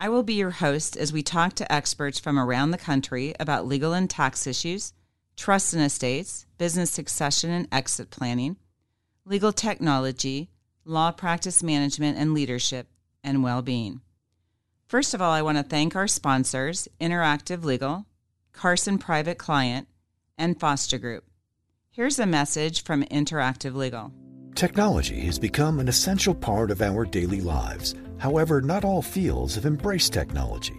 I will be your host as we talk to experts from around the country about legal and tax issues, trust and estates, business succession and exit planning, legal technology, law practice management and leadership, and well being. First of all, I want to thank our sponsors, Interactive Legal, Carson Private Client, and Foster Group. Here's a message from Interactive Legal. Technology has become an essential part of our daily lives However, not all fields have embraced technology.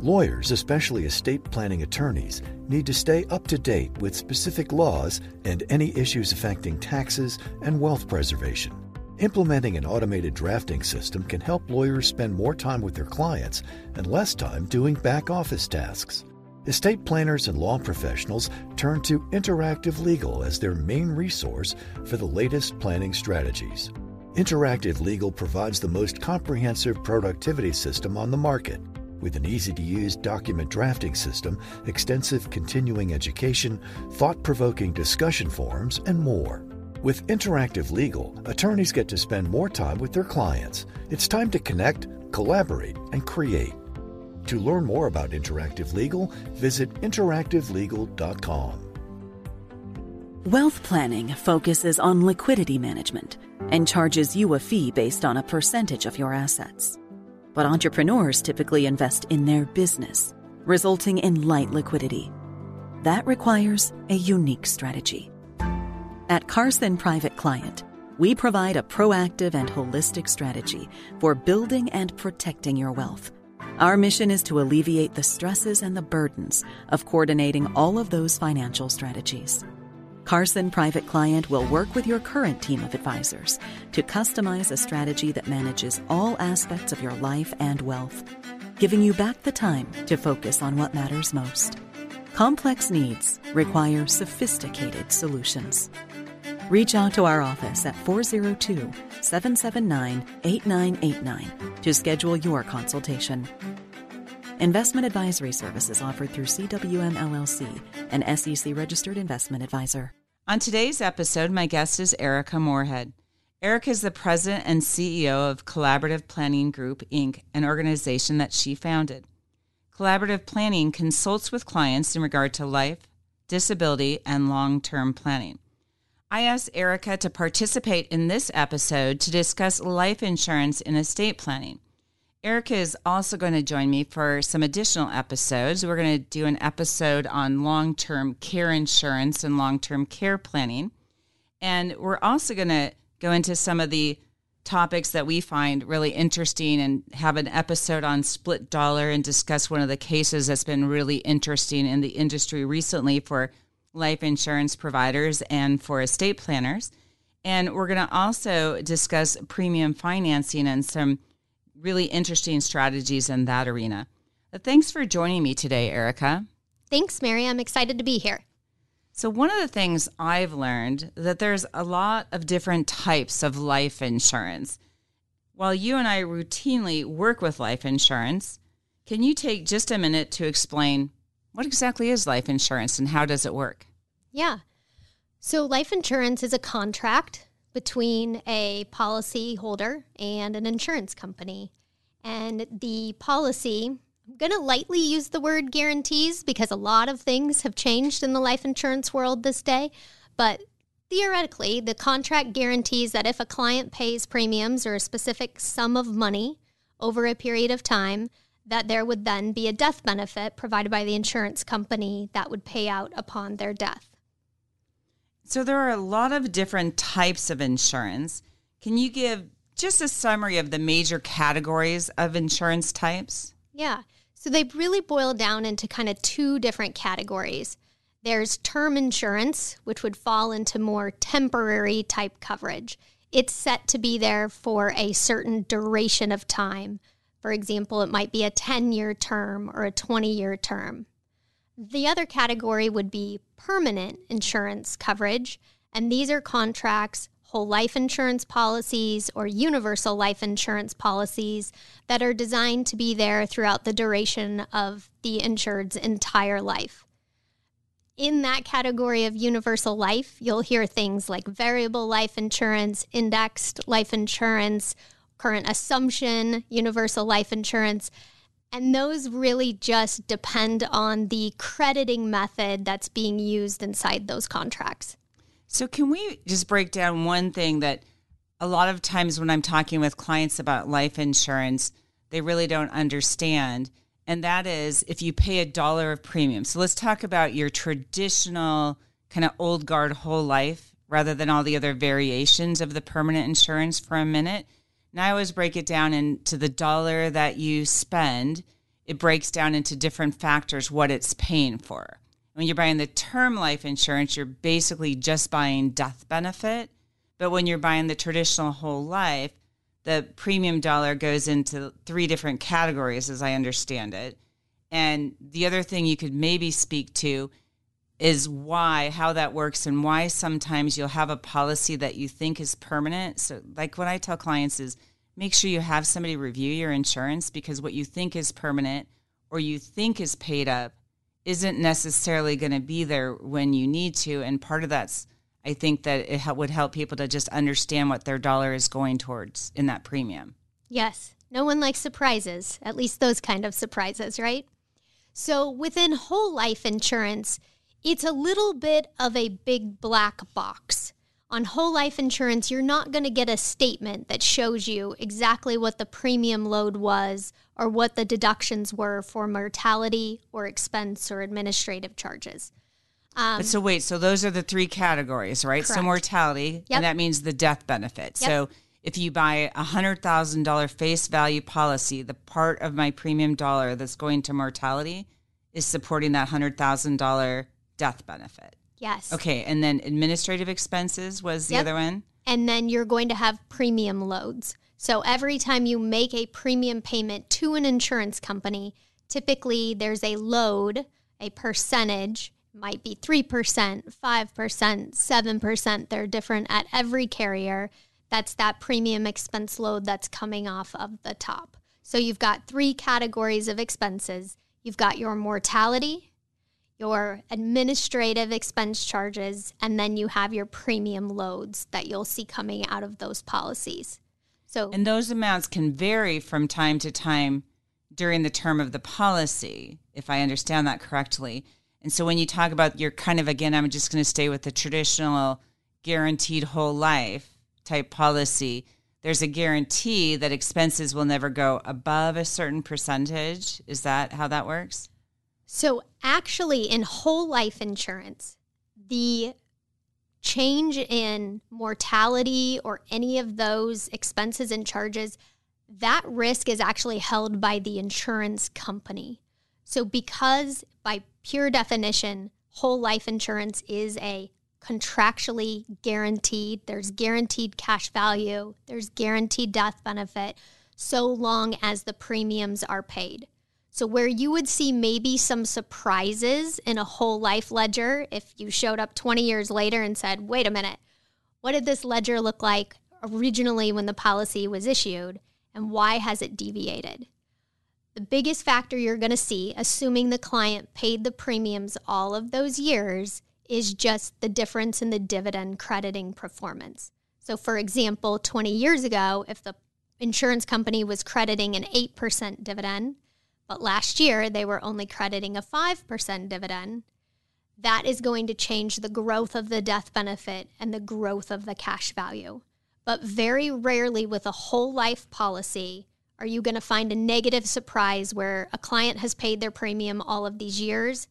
Lawyers, especially estate planning attorneys, need to stay up to date with specific laws and any issues affecting taxes and wealth preservation. Implementing an automated drafting system can help lawyers spend more time with their clients and less time doing back office tasks. Estate planners and law professionals turn to Interactive Legal as their main resource for the latest planning strategies. Interactive Legal provides the most comprehensive productivity system on the market. With an easy to use document drafting system, extensive continuing education, thought provoking discussion forums, and more. With Interactive Legal, attorneys get to spend more time with their clients. It's time to connect, collaborate, and create. To learn more about Interactive Legal, visit interactivelegal.com. Wealth planning focuses on liquidity management and charges you a fee based on a percentage of your assets. But entrepreneurs typically invest in their business, resulting in light liquidity. That requires a unique strategy. At Carson Private Client, we provide a proactive and holistic strategy for building and protecting your wealth. Our mission is to alleviate the stresses and the burdens of coordinating all of those financial strategies. Carson Private Client will work with your current team of advisors to customize a strategy that manages all aspects of your life and wealth, giving you back the time to focus on what matters most. Complex needs require sophisticated solutions. Reach out to our office at 402 779 8989 to schedule your consultation. Investment advisory services offered through CWM LLC, an SEC registered investment advisor. On today's episode, my guest is Eryka Morehead. Eryka is the president and CEO of Collaborative Planning Group, Inc., an organization that she founded. Collaborative Planning consults with clients in regard to life, disability, and long term planning. I asked Eryka to participate in this episode to discuss life insurance in estate planning. Eryka is also going to join me for some additional episodes. We're going to do an episode on long term care insurance and long term care planning. And we're also going to go into some of the topics that we find really interesting and have an episode on split dollar and discuss one of the cases that's been really interesting in the industry recently for life insurance providers and for estate planners. And we're going to also discuss premium financing and some really interesting strategies in that arena. But thanks for joining me today, Eryka. Thanks, Mary. I'm excited to be here. So one of the things I've learned that there's a lot of different types of life insurance. While you and I routinely work with life insurance, can you take just a minute to explain what exactly is life insurance and how does it work? Yeah. So life insurance is a contract between a policy holder and an insurance company. And the policy, I'm going to lightly use the word guarantees because a lot of things have changed in the life insurance world this day. But theoretically, the contract guarantees that if a client pays premiums or a specific sum of money over a period of time, that there would then be a death benefit provided by the insurance company that would pay out upon their death. So there are a lot of different types of insurance. Can you give just a summary of the major categories of insurance types? Yeah. So they really boil down into kind of two different categories. There's term insurance, which would fall into more temporary type coverage. It's set to be there for a certain duration of time. For example, it might be a 10 year term or a 20 year term. The other category would be permanent insurance coverage, and these are contracts, whole life insurance policies, or universal life insurance policies that are designed to be there throughout the duration of the insured's entire life. In that category of universal life, you'll hear things like variable life insurance, indexed life insurance, current assumption, universal life insurance. And those really just depend on the crediting method that's being used inside those contracts. So, can we just break down one thing that a lot of times when I'm talking with clients about life insurance, they really don't understand? And that is if you pay a dollar of premium. So, let's talk about your traditional kind of old guard whole life rather than all the other variations of the permanent insurance for a minute. And I always break it down into the dollar that you spend, it breaks down into different factors what it's paying for. When you're buying the term life insurance, you're basically just buying death benefit. But when you're buying the traditional whole life, the premium dollar goes into three different categories, as I understand it. And the other thing you could maybe speak to is why, how that works, and why sometimes you'll have a policy that you think is permanent. So, like what I tell clients is make sure you have somebody review your insurance because what you think is permanent or you think is paid up isn't necessarily going to be there when you need to. And part of that's, I think that it would help people to just understand what their dollar is going towards in that premium. Yes. No one likes surprises, at least those kind of surprises, right? So within whole life insurance, it's a little bit of a big black box. On whole life insurance, you're not going to get a statement that shows you exactly what the premium load was or what the deductions were for mortality or expense or administrative charges. Um, so wait, so those are the three categories, right? Correct. So mortality, yep. and that means the death benefit. Yep. So if you buy a hundred thousand dollar face value policy, the part of my premium dollar that's going to mortality is supporting that hundred thousand dollar death benefit. Yes. Okay. And then administrative expenses was the yep. other one. And then you're going to have premium loads. So every time you make a premium payment to an insurance company, typically there's a load, a percentage, might be 3%, 5%, 7%. They're different at every carrier. That's that premium expense load that's coming off of the top. So you've got three categories of expenses. You've got your mortality, your administrative expense charges, and then you have your premium loads that you'll see coming out of those policies. So And those amounts can vary from time to time during the term of the policy, if I understand that correctly. And so when you talk about your kind of again, I'm just going to stay with the traditional guaranteed whole life type policy. There's a guarantee that expenses will never go above a certain percentage. Is that how that works? So, actually, in whole life insurance, the change in mortality or any of those expenses and charges, that risk is actually held by the insurance company. So, because by pure definition, whole life insurance is a contractually guaranteed, there's guaranteed cash value, there's guaranteed death benefit, so long as the premiums are paid. So, where you would see maybe some surprises in a whole life ledger if you showed up 20 years later and said, wait a minute, what did this ledger look like originally when the policy was issued, and why has it deviated? The biggest factor you're going to see, assuming the client paid the premiums all of those years, is just the difference in the dividend crediting performance. So, for example, 20 years ago, if the insurance company was crediting an 8% dividend, but last year they were only crediting a 5% dividend. That is going to change the growth of the death benefit and the growth of the cash value. But very rarely with a whole life policy are you going to find a negative surprise where a client has paid their premium all of these years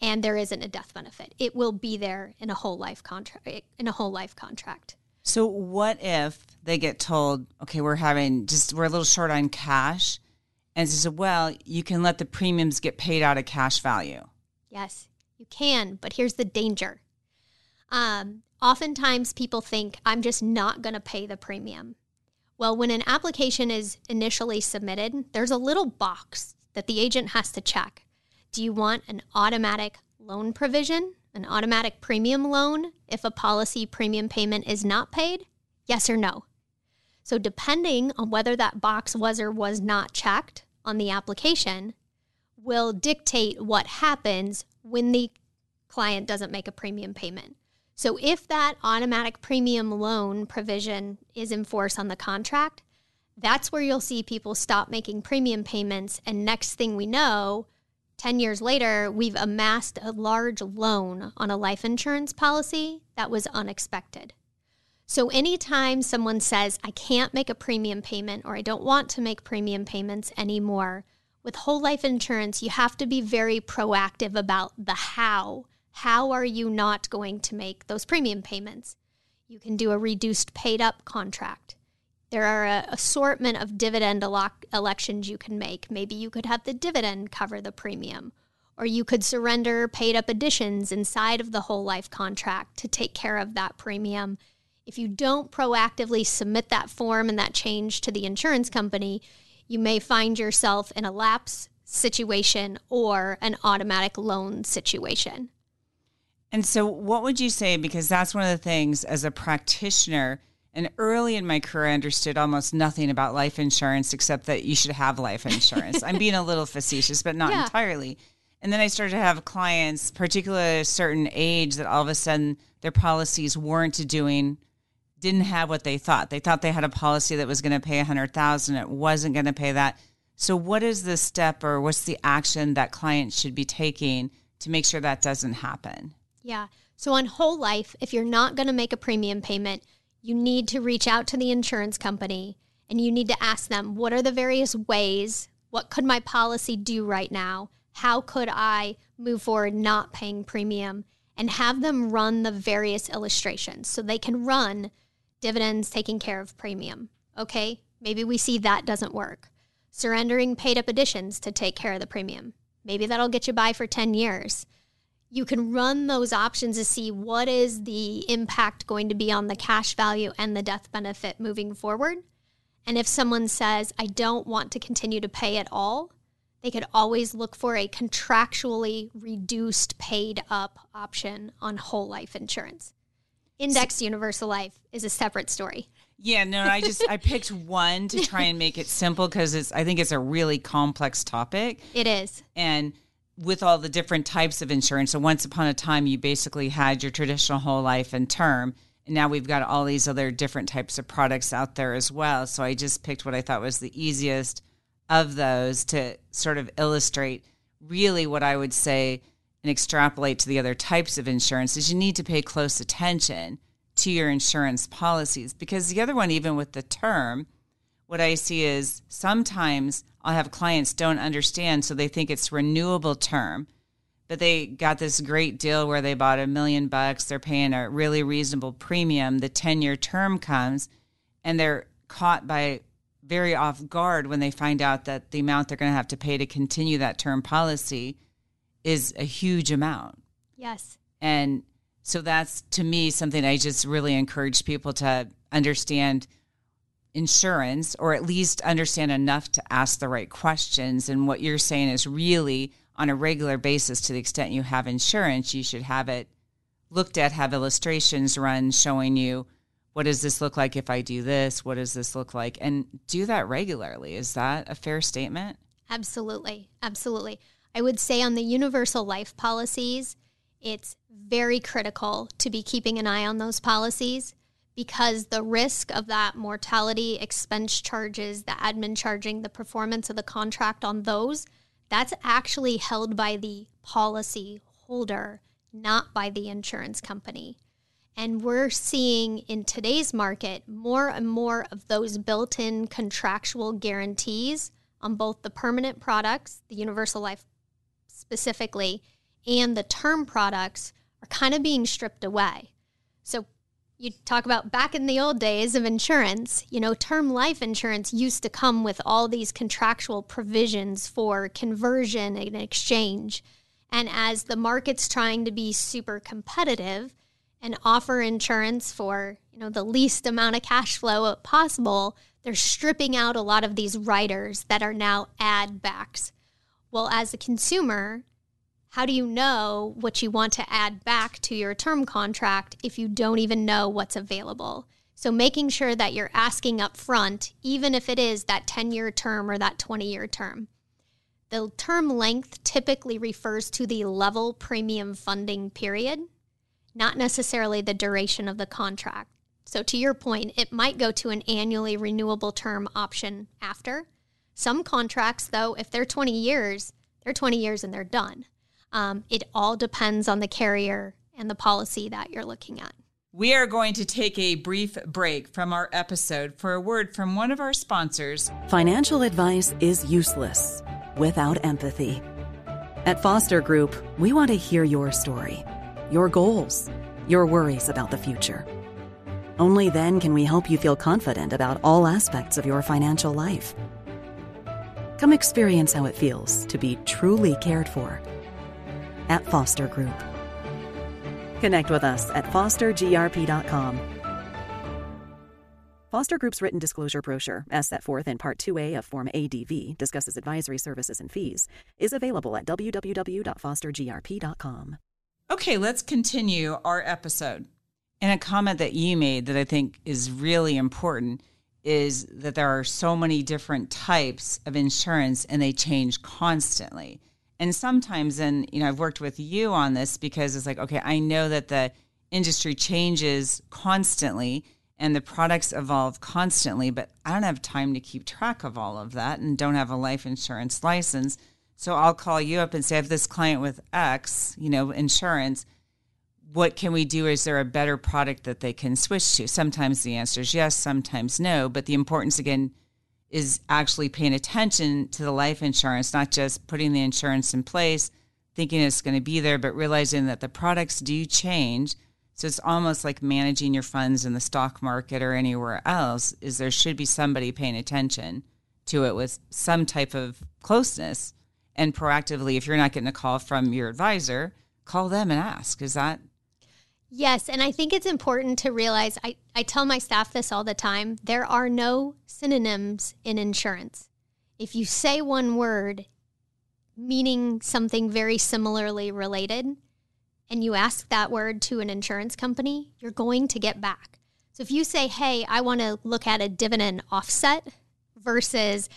and there isn't a death benefit. It will be there in a whole life contract in a whole life contract. So what if they get told, okay, we're having just we're a little short on cash and she said, well, you can let the premiums get paid out of cash value. Yes, you can, but here's the danger. Um, oftentimes people think, I'm just not going to pay the premium. Well, when an application is initially submitted, there's a little box that the agent has to check. Do you want an automatic loan provision, an automatic premium loan if a policy premium payment is not paid? Yes or no? So, depending on whether that box was or was not checked on the application, will dictate what happens when the client doesn't make a premium payment. So, if that automatic premium loan provision is in force on the contract, that's where you'll see people stop making premium payments. And next thing we know, 10 years later, we've amassed a large loan on a life insurance policy that was unexpected. So, anytime someone says, I can't make a premium payment or I don't want to make premium payments anymore, with whole life insurance, you have to be very proactive about the how. How are you not going to make those premium payments? You can do a reduced paid up contract. There are an assortment of dividend elections you can make. Maybe you could have the dividend cover the premium, or you could surrender paid up additions inside of the whole life contract to take care of that premium. If you don't proactively submit that form and that change to the insurance company, you may find yourself in a lapse situation or an automatic loan situation. And so, what would you say? Because that's one of the things as a practitioner, and early in my career, I understood almost nothing about life insurance except that you should have life insurance. I'm being a little facetious, but not yeah. entirely. And then I started to have clients, particularly a certain age, that all of a sudden their policies weren't doing didn't have what they thought. They thought they had a policy that was going to pay a hundred thousand. It wasn't going to pay that. So, what is the step or what's the action that clients should be taking to make sure that doesn't happen? Yeah. So, on whole life, if you're not going to make a premium payment, you need to reach out to the insurance company and you need to ask them what are the various ways, what could my policy do right now? How could I move forward not paying premium? And have them run the various illustrations so they can run dividends taking care of premium. Okay, maybe we see that doesn't work. Surrendering paid up additions to take care of the premium. Maybe that'll get you by for 10 years. You can run those options to see what is the impact going to be on the cash value and the death benefit moving forward. And if someone says, I don't want to continue to pay at all, they could always look for a contractually reduced paid up option on whole life insurance. Indexed Universal Life is a separate story. Yeah, no, I just I picked one to try and make it simple because it's I think it's a really complex topic. It is. And with all the different types of insurance. So once upon a time you basically had your traditional whole life and term. And now we've got all these other different types of products out there as well. So I just picked what I thought was the easiest of those to sort of illustrate really what I would say and extrapolate to the other types of insurance is you need to pay close attention to your insurance policies. Because the other one even with the term what i see is sometimes i'll have clients don't understand so they think it's renewable term but they got this great deal where they bought a million bucks they're paying a really reasonable premium the 10 year term comes and they're caught by very off guard when they find out that the amount they're going to have to pay to continue that term policy is a huge amount. Yes. And so that's to me something I just really encourage people to understand insurance or at least understand enough to ask the right questions. And what you're saying is really on a regular basis, to the extent you have insurance, you should have it looked at, have illustrations run showing you what does this look like if I do this? What does this look like? And do that regularly. Is that a fair statement? Absolutely. Absolutely. I would say on the universal life policies, it's very critical to be keeping an eye on those policies because the risk of that mortality expense charges, the admin charging, the performance of the contract on those, that's actually held by the policy holder, not by the insurance company. And we're seeing in today's market more and more of those built in contractual guarantees on both the permanent products, the universal life specifically and the term products are kind of being stripped away. So you talk about back in the old days of insurance, you know, term life insurance used to come with all these contractual provisions for conversion and exchange. And as the market's trying to be super competitive and offer insurance for, you know, the least amount of cash flow possible, they're stripping out a lot of these riders that are now add backs. Well, as a consumer, how do you know what you want to add back to your term contract if you don't even know what's available? So making sure that you're asking up front, even if it is that 10 year term or that 20 year term. The term length typically refers to the level premium funding period, not necessarily the duration of the contract. So, to your point, it might go to an annually renewable term option after. Some contracts, though, if they're 20 years, they're 20 years and they're done. Um, it all depends on the carrier and the policy that you're looking at. We are going to take a brief break from our episode for a word from one of our sponsors. Financial advice is useless without empathy. At Foster Group, we want to hear your story, your goals, your worries about the future. Only then can we help you feel confident about all aspects of your financial life. Come experience how it feels to be truly cared for at Foster Group. Connect with us at fostergrp.com. Foster Group's written disclosure brochure, as set forth in Part 2A of Form ADV, discusses advisory services and fees, is available at www.fostergrp.com. Okay, let's continue our episode. And a comment that you made that I think is really important is that there are so many different types of insurance and they change constantly. And sometimes and you know i've worked with you on this because it's like okay i know that the industry changes constantly and the products evolve constantly but i don't have time to keep track of all of that and don't have a life insurance license. So i'll call you up and say i have this client with x you know insurance what can we do is there a better product that they can switch to sometimes the answer is yes sometimes no but the importance again is actually paying attention to the life insurance, not just putting the insurance in place, thinking it's going to be there, but realizing that the products do change. So it's almost like managing your funds in the stock market or anywhere else is there should be somebody paying attention to it with some type of closeness and proactively if you're not getting a call from your advisor, call them and ask. Is that Yes, and I think it's important to realize I, I tell my staff this all the time there are no synonyms in insurance. If you say one word meaning something very similarly related and you ask that word to an insurance company, you're going to get back. So if you say, hey, I want to look at a dividend offset versus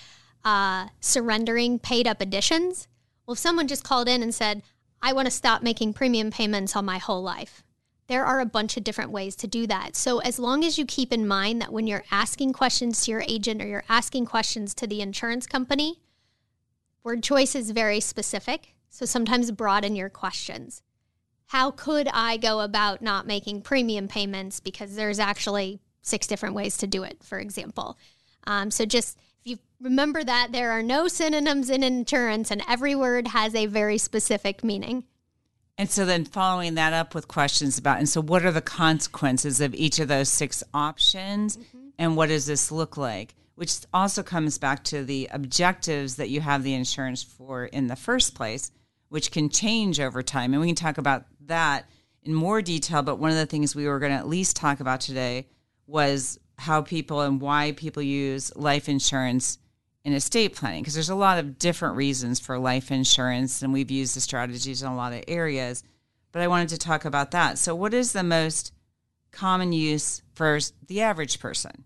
uh, surrendering paid up additions, well, if someone just called in and said, I want to stop making premium payments on my whole life, there are a bunch of different ways to do that. So, as long as you keep in mind that when you're asking questions to your agent or you're asking questions to the insurance company, word choice is very specific. So, sometimes broaden your questions. How could I go about not making premium payments? Because there's actually six different ways to do it, for example. Um, so, just if you remember that there are no synonyms in insurance and every word has a very specific meaning. And so then following that up with questions about, and so what are the consequences of each of those six options? Mm-hmm. And what does this look like? Which also comes back to the objectives that you have the insurance for in the first place, which can change over time. And we can talk about that in more detail. But one of the things we were going to at least talk about today was how people and why people use life insurance in estate planning because there's a lot of different reasons for life insurance and we've used the strategies in a lot of areas but i wanted to talk about that. So what is the most common use for the average person?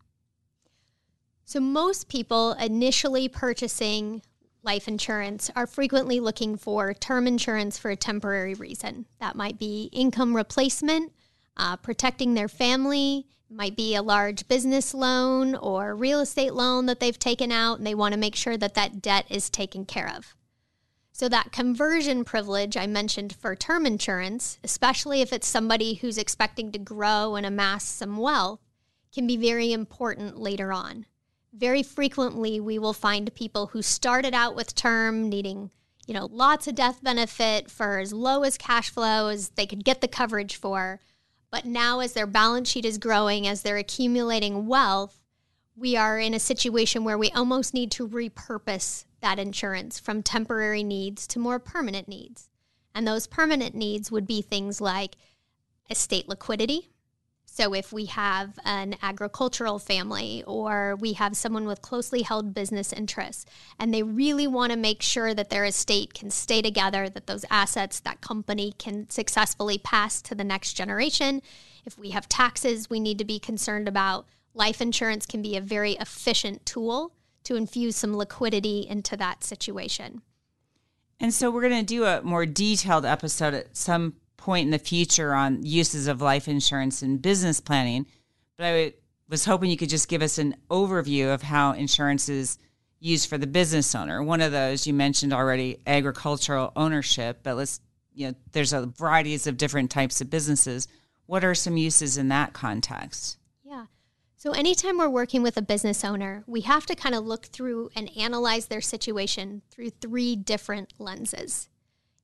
So most people initially purchasing life insurance are frequently looking for term insurance for a temporary reason. That might be income replacement uh, protecting their family might be a large business loan or real estate loan that they've taken out and they want to make sure that that debt is taken care of. So, that conversion privilege I mentioned for term insurance, especially if it's somebody who's expecting to grow and amass some wealth, can be very important later on. Very frequently, we will find people who started out with term needing, you know, lots of death benefit for as low as cash flow as they could get the coverage for but now, as their balance sheet is growing, as they're accumulating wealth, we are in a situation where we almost need to repurpose that insurance from temporary needs to more permanent needs. And those permanent needs would be things like estate liquidity. So, if we have an agricultural family or we have someone with closely held business interests and they really want to make sure that their estate can stay together, that those assets, that company can successfully pass to the next generation. If we have taxes we need to be concerned about, life insurance can be a very efficient tool to infuse some liquidity into that situation. And so, we're going to do a more detailed episode at some point in the future on uses of life insurance and business planning, but I was hoping you could just give us an overview of how insurance is used for the business owner. One of those you mentioned already, agricultural ownership, but let's you know, there's a varieties of different types of businesses. What are some uses in that context? Yeah. So anytime we're working with a business owner, we have to kind of look through and analyze their situation through three different lenses.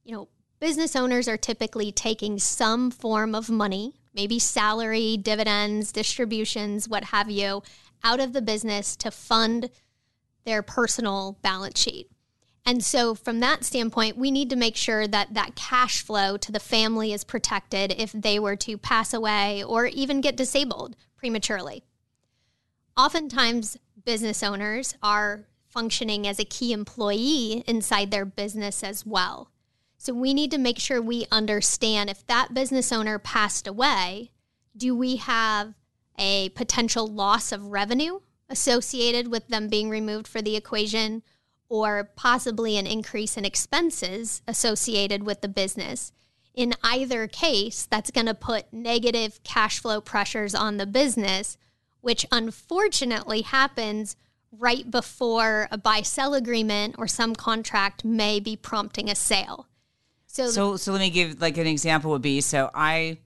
You know, business owners are typically taking some form of money, maybe salary, dividends, distributions, what have you, out of the business to fund their personal balance sheet. And so, from that standpoint, we need to make sure that that cash flow to the family is protected if they were to pass away or even get disabled prematurely. Oftentimes, business owners are functioning as a key employee inside their business as well. So we need to make sure we understand if that business owner passed away, do we have a potential loss of revenue associated with them being removed for the equation or possibly an increase in expenses associated with the business? In either case, that's going to put negative cash flow pressures on the business, which unfortunately happens right before a buy sell agreement or some contract may be prompting a sale. So, so, so let me give like an example would be so I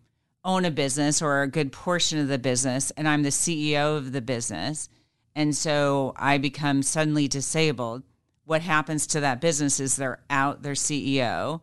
own a business or a good portion of the business, and I'm the CEO of the business, and so I become suddenly disabled. What happens to that business is they're out their CEO,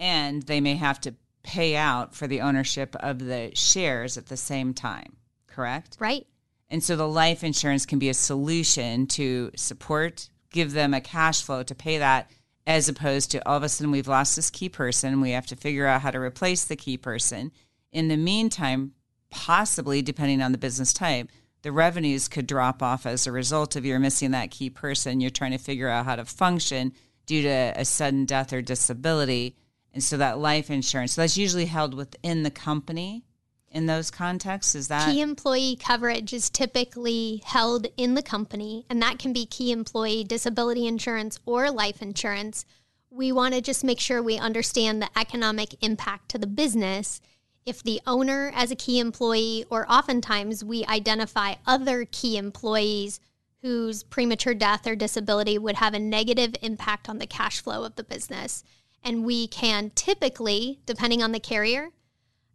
and they may have to pay out for the ownership of the shares at the same time. Correct? Right. And so the life insurance can be a solution to support, give them a cash flow to pay that as opposed to all of a sudden we've lost this key person. We have to figure out how to replace the key person. In the meantime, possibly depending on the business type, the revenues could drop off as a result of you're missing that key person. You're trying to figure out how to function due to a sudden death or disability. And so that life insurance, so that's usually held within the company in those contexts? Is that key employee coverage is typically held in the company, and that can be key employee disability insurance or life insurance. We want to just make sure we understand the economic impact to the business. If the owner, as a key employee, or oftentimes we identify other key employees whose premature death or disability would have a negative impact on the cash flow of the business. And we can typically, depending on the carrier,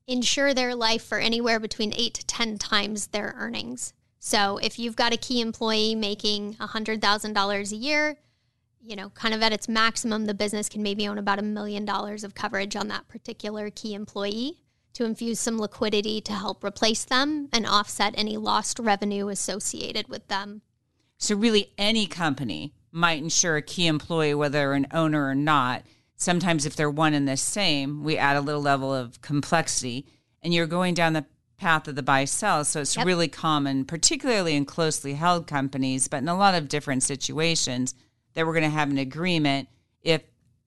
insure their life for anywhere between eight to 10 times their earnings. So if you've got a key employee making $100,000 a year, you know, kind of at its maximum, the business can maybe own about a million dollars of coverage on that particular key employee to infuse some liquidity to help replace them and offset any lost revenue associated with them. So, really, any company might insure a key employee, whether an owner or not, sometimes if they're one and the same, we add a little level of complexity and you're going down the path of the buy sell. So it's yep. really common, particularly in closely held companies, but in a lot of different situations, that we're going to have an agreement if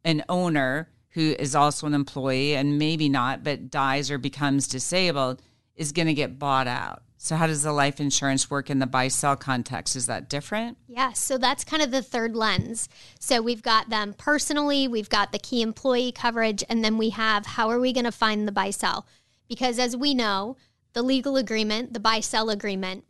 an owner who is also an employee and maybe not, but dies or becomes disabled, is going to get bought out. So, how does the life insurance work in the buy sell context? Is that different? Yeah, so that's kind of the third lens. So, we've got them personally, we've got the key employee coverage, and then we have how are we going to find the buy sell? Because as we know, the legal agreement, the buy sell agreement,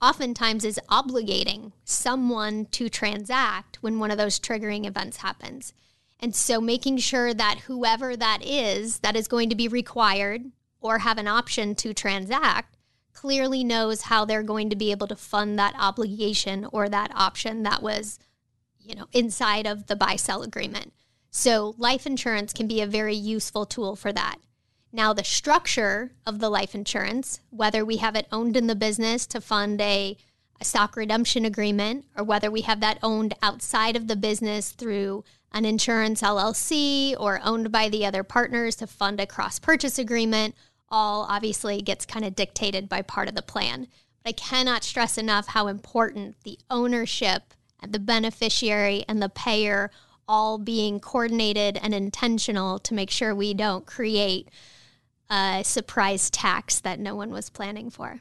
oftentimes is obligating someone to transact when one of those triggering events happens. And so, making sure that whoever that is that is going to be required or have an option to transact clearly knows how they're going to be able to fund that obligation or that option that was, you know, inside of the buy sell agreement. So life insurance can be a very useful tool for that. Now, the structure of the life insurance, whether we have it owned in the business to fund a, a stock redemption agreement, or whether we have that owned outside of the business through an insurance LLC or owned by the other partners to fund a cross purchase agreement, all obviously gets kind of dictated by part of the plan. But I cannot stress enough how important the ownership and the beneficiary and the payer all being coordinated and intentional to make sure we don't create a surprise tax that no one was planning for.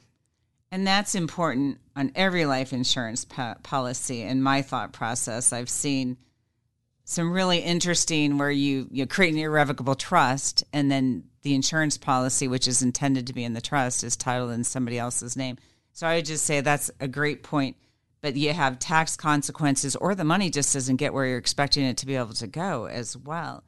And that's important on every life insurance po- policy. In my thought process, I've seen some really interesting where you you create an irrevocable trust, and then the insurance policy, which is intended to be in the trust, is titled in somebody else's name. So I would just say that's a great point. But you have tax consequences, or the money just doesn't get where you're expecting it to be able to go as well.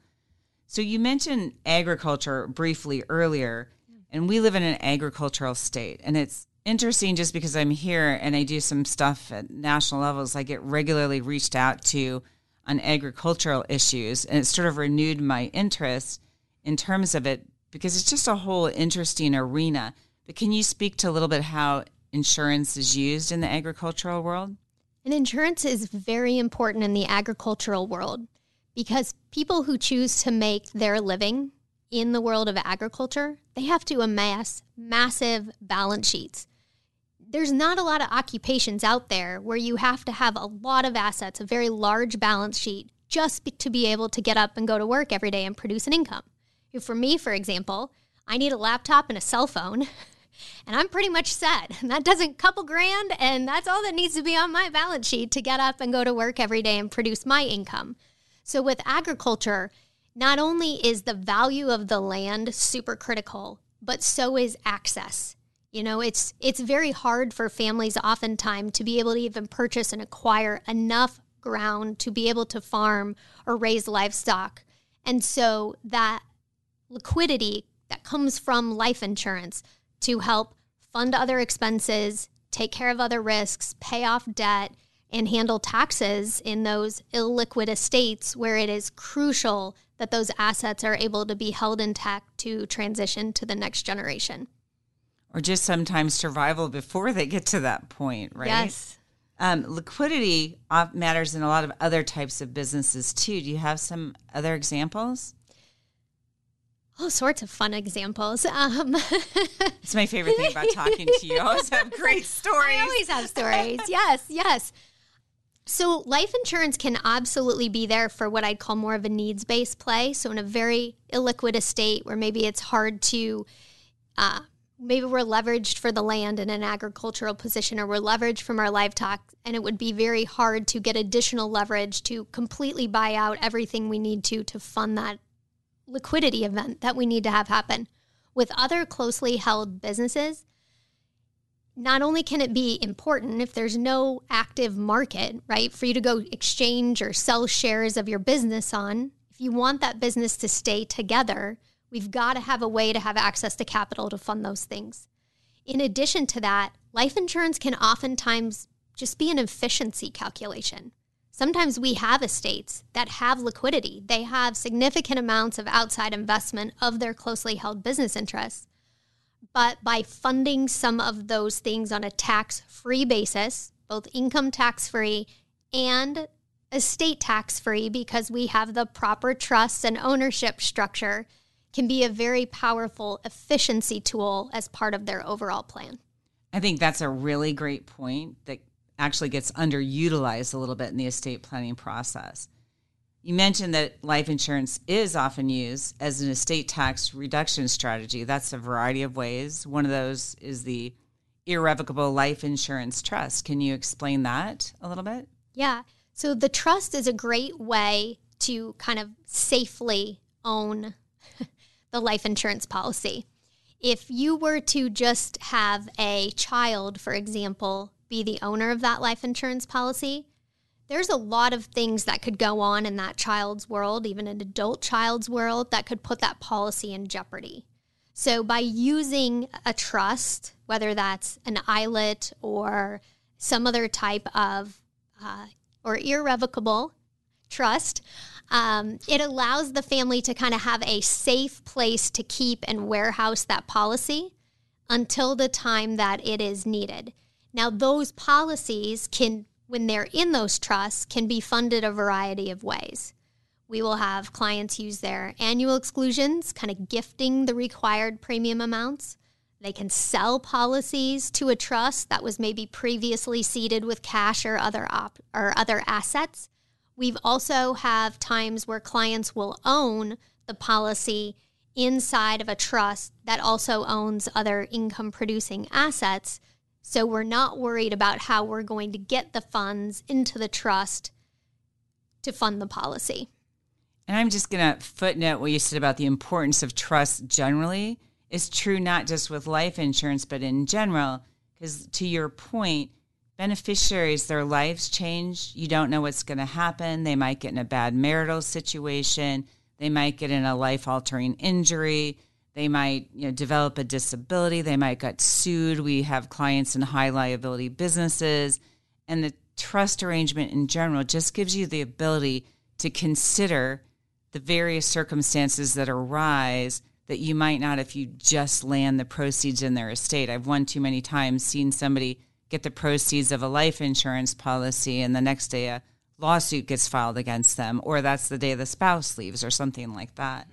So you mentioned agriculture briefly earlier, and we live in an agricultural state, and it's interesting just because I'm here and I do some stuff at national levels. I get regularly reached out to on agricultural issues, and it sort of renewed my interest in terms of it because it's just a whole interesting arena. But can you speak to a little bit how insurance is used in the agricultural world? And insurance is very important in the agricultural world because people who choose to make their living in the world of agriculture, they have to amass massive balance sheets there's not a lot of occupations out there where you have to have a lot of assets, a very large balance sheet, just to be able to get up and go to work every day and produce an income. For me, for example, I need a laptop and a cell phone, and I'm pretty much set. And That doesn't couple grand, and that's all that needs to be on my balance sheet to get up and go to work every day and produce my income. So, with agriculture, not only is the value of the land super critical, but so is access. You know, it's it's very hard for families oftentimes to be able to even purchase and acquire enough ground to be able to farm or raise livestock. And so that liquidity that comes from life insurance to help fund other expenses, take care of other risks, pay off debt, and handle taxes in those illiquid estates where it is crucial that those assets are able to be held intact to transition to the next generation or just sometimes survival before they get to that point, right? Yes. Um, liquidity matters in a lot of other types of businesses too. Do you have some other examples? All sorts of fun examples. Um, it's my favorite thing about talking to you. I always have great stories. I always have stories. yes, yes. So, life insurance can absolutely be there for what I'd call more of a needs based play. So, in a very illiquid estate where maybe it's hard to uh, maybe we're leveraged for the land in an agricultural position or we're leveraged from our livestock and it would be very hard to get additional leverage to completely buy out everything we need to to fund that liquidity event that we need to have happen. With other closely held businesses not only can it be important if there's no active market right for you to go exchange or sell shares of your business on if you want that business to stay together We've got to have a way to have access to capital to fund those things. In addition to that, life insurance can oftentimes just be an efficiency calculation. Sometimes we have estates that have liquidity. They have significant amounts of outside investment of their closely held business interests. But by funding some of those things on a tax free basis, both income tax free and estate tax free, because we have the proper trusts and ownership structure can be a very powerful efficiency tool as part of their overall plan. I think that's a really great point that actually gets underutilized a little bit in the estate planning process. You mentioned that life insurance is often used as an estate tax reduction strategy. That's a variety of ways. One of those is the irrevocable life insurance trust. Can you explain that a little bit? Yeah. So the trust is a great way to kind of safely own the life insurance policy. If you were to just have a child, for example, be the owner of that life insurance policy, there's a lot of things that could go on in that child's world, even an adult child's world, that could put that policy in jeopardy. So, by using a trust, whether that's an ILIT or some other type of uh, or irrevocable trust, um, it allows the family to kind of have a safe place to keep and warehouse that policy until the time that it is needed. Now, those policies can, when they're in those trusts, can be funded a variety of ways. we will have clients use their annual exclusions, kind of gifting the required premium amounts. They can sell policies to a trust that was maybe previously seeded with cash or other op- or other assets. We've also have times where clients will own the policy inside of a trust that also owns other income producing assets. So we're not worried about how we're going to get the funds into the trust to fund the policy. And I'm just going to footnote what you said about the importance of trust generally is true not just with life insurance, but in general. Because to your point, beneficiaries, their lives change. You don't know what's going to happen. They might get in a bad marital situation. They might get in a life altering injury. They might you know, develop a disability. They might get sued. We have clients in high liability businesses. And the trust arrangement in general just gives you the ability to consider the various circumstances that arise that you might not if you just land the proceeds in their estate. I've one too many times seen somebody get the proceeds of a life insurance policy and the next day a lawsuit gets filed against them or that's the day the spouse leaves or something like that.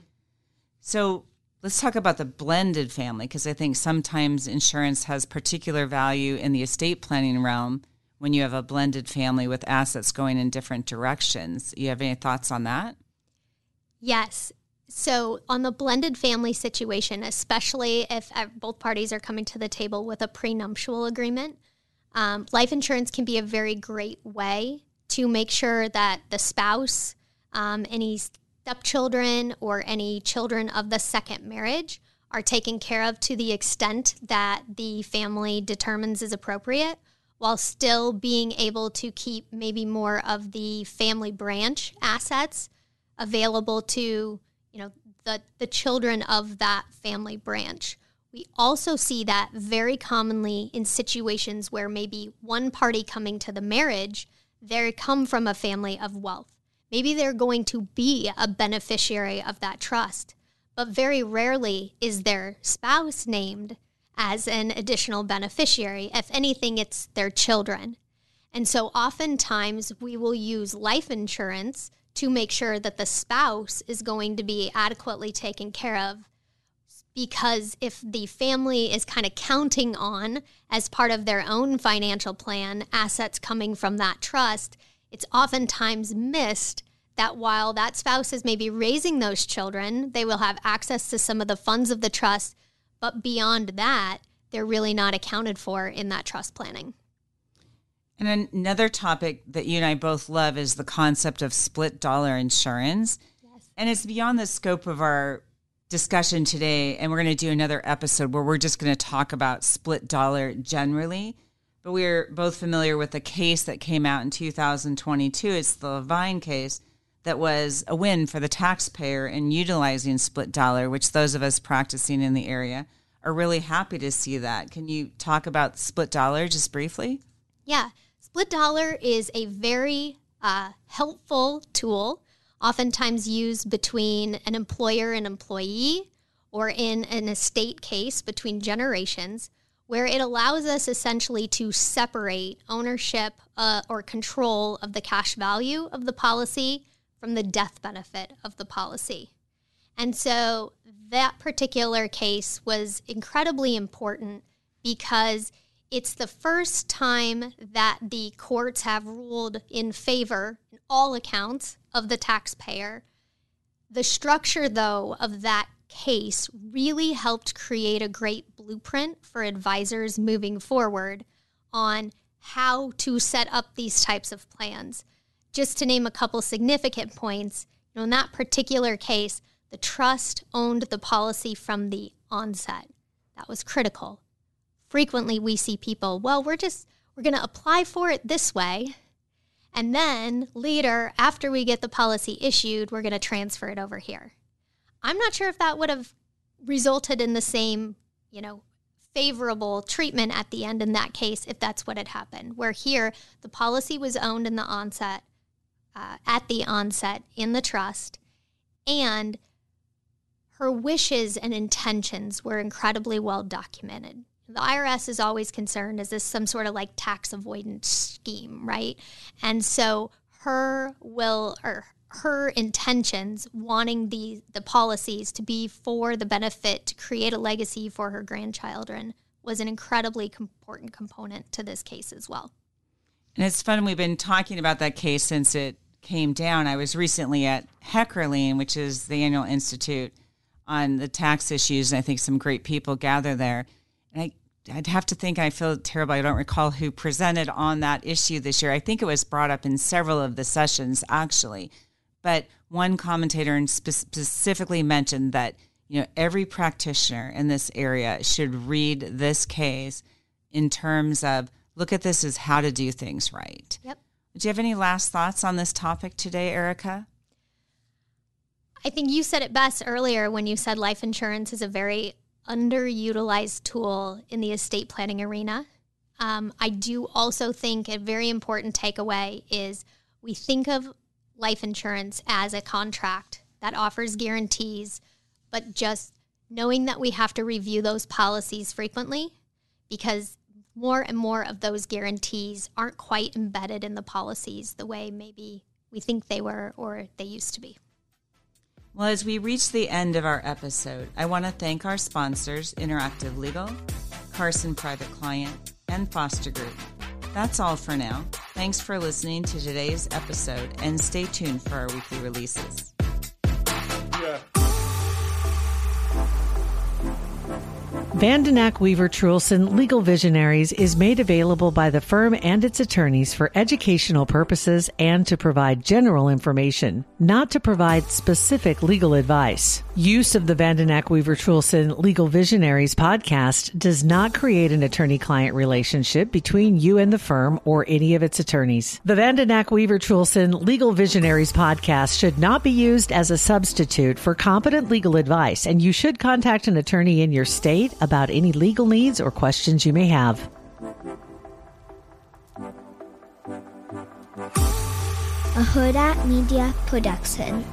So let's talk about the blended family because I think sometimes insurance has particular value in the estate planning realm when you have a blended family with assets going in different directions. You have any thoughts on that? Yes. So, on the blended family situation, especially if both parties are coming to the table with a prenuptial agreement, um, life insurance can be a very great way to make sure that the spouse, um, any stepchildren, or any children of the second marriage are taken care of to the extent that the family determines is appropriate, while still being able to keep maybe more of the family branch assets available to you know the the children of that family branch. We also see that very commonly in situations where maybe one party coming to the marriage, they come from a family of wealth. Maybe they're going to be a beneficiary of that trust, but very rarely is their spouse named as an additional beneficiary. If anything, it's their children. And so oftentimes we will use life insurance to make sure that the spouse is going to be adequately taken care of. Because if the family is kind of counting on, as part of their own financial plan, assets coming from that trust, it's oftentimes missed that while that spouse is maybe raising those children, they will have access to some of the funds of the trust. But beyond that, they're really not accounted for in that trust planning. And another topic that you and I both love is the concept of split dollar insurance. Yes. And it's beyond the scope of our discussion today. And we're going to do another episode where we're just going to talk about split dollar generally. But we're both familiar with the case that came out in 2022. It's the Levine case that was a win for the taxpayer in utilizing split dollar, which those of us practicing in the area are really happy to see that. Can you talk about split dollar just briefly? Yeah. Split dollar is a very uh, helpful tool, oftentimes used between an employer and employee or in an estate case between generations, where it allows us essentially to separate ownership uh, or control of the cash value of the policy from the death benefit of the policy. And so that particular case was incredibly important because it's the first time that the courts have ruled in favor, in all accounts, of the taxpayer. The structure, though, of that case really helped create a great blueprint for advisors moving forward on how to set up these types of plans. Just to name a couple significant points, you know, in that particular case, the trust owned the policy from the onset. That was critical frequently we see people, well, we're just, we're going to apply for it this way. And then later, after we get the policy issued, we're going to transfer it over here. I'm not sure if that would have resulted in the same, you know, favorable treatment at the end in that case if that's what had happened. Where here, the policy was owned in the onset, uh, at the onset in the trust, and her wishes and intentions were incredibly well documented the IRS is always concerned is this some sort of like tax avoidance scheme, right? And so her will or her intentions, wanting the the policies to be for the benefit to create a legacy for her grandchildren, was an incredibly important component to this case as well. And it's fun. We've been talking about that case since it came down. I was recently at Heckerling, which is the annual institute on the tax issues, and I think some great people gather there. And I, I'd have to think, I feel terrible. I don't recall who presented on that issue this year. I think it was brought up in several of the sessions, actually. But one commentator specifically mentioned that you know every practitioner in this area should read this case in terms of look at this as how to do things right. Yep. Do you have any last thoughts on this topic today, Eryka? I think you said it best earlier when you said life insurance is a very underutilized tool in the estate planning arena. Um, I do also think a very important takeaway is we think of life insurance as a contract that offers guarantees, but just knowing that we have to review those policies frequently because more and more of those guarantees aren't quite embedded in the policies the way maybe we think they were or they used to be. Well, as we reach the end of our episode, I want to thank our sponsors, Interactive Legal, Carson Private Client, and Foster Group. That's all for now. Thanks for listening to today's episode and stay tuned for our weekly releases. Vandenack Weaver Truhlsen Legal Visionaries is made available by the firm and its attorneys for educational purposes and to provide general information, not to provide specific legal advice. Use of the Vandenack Weaver Truhlsen Legal Visionaries podcast does not create an attorney client relationship between you and the firm or any of its attorneys. The Vandenack Weaver Truhlsen Legal Visionaries podcast should not be used as a substitute for competent legal advice, and you should contact an attorney in your state about any legal needs or questions you may have. A Hurrdat Media Production.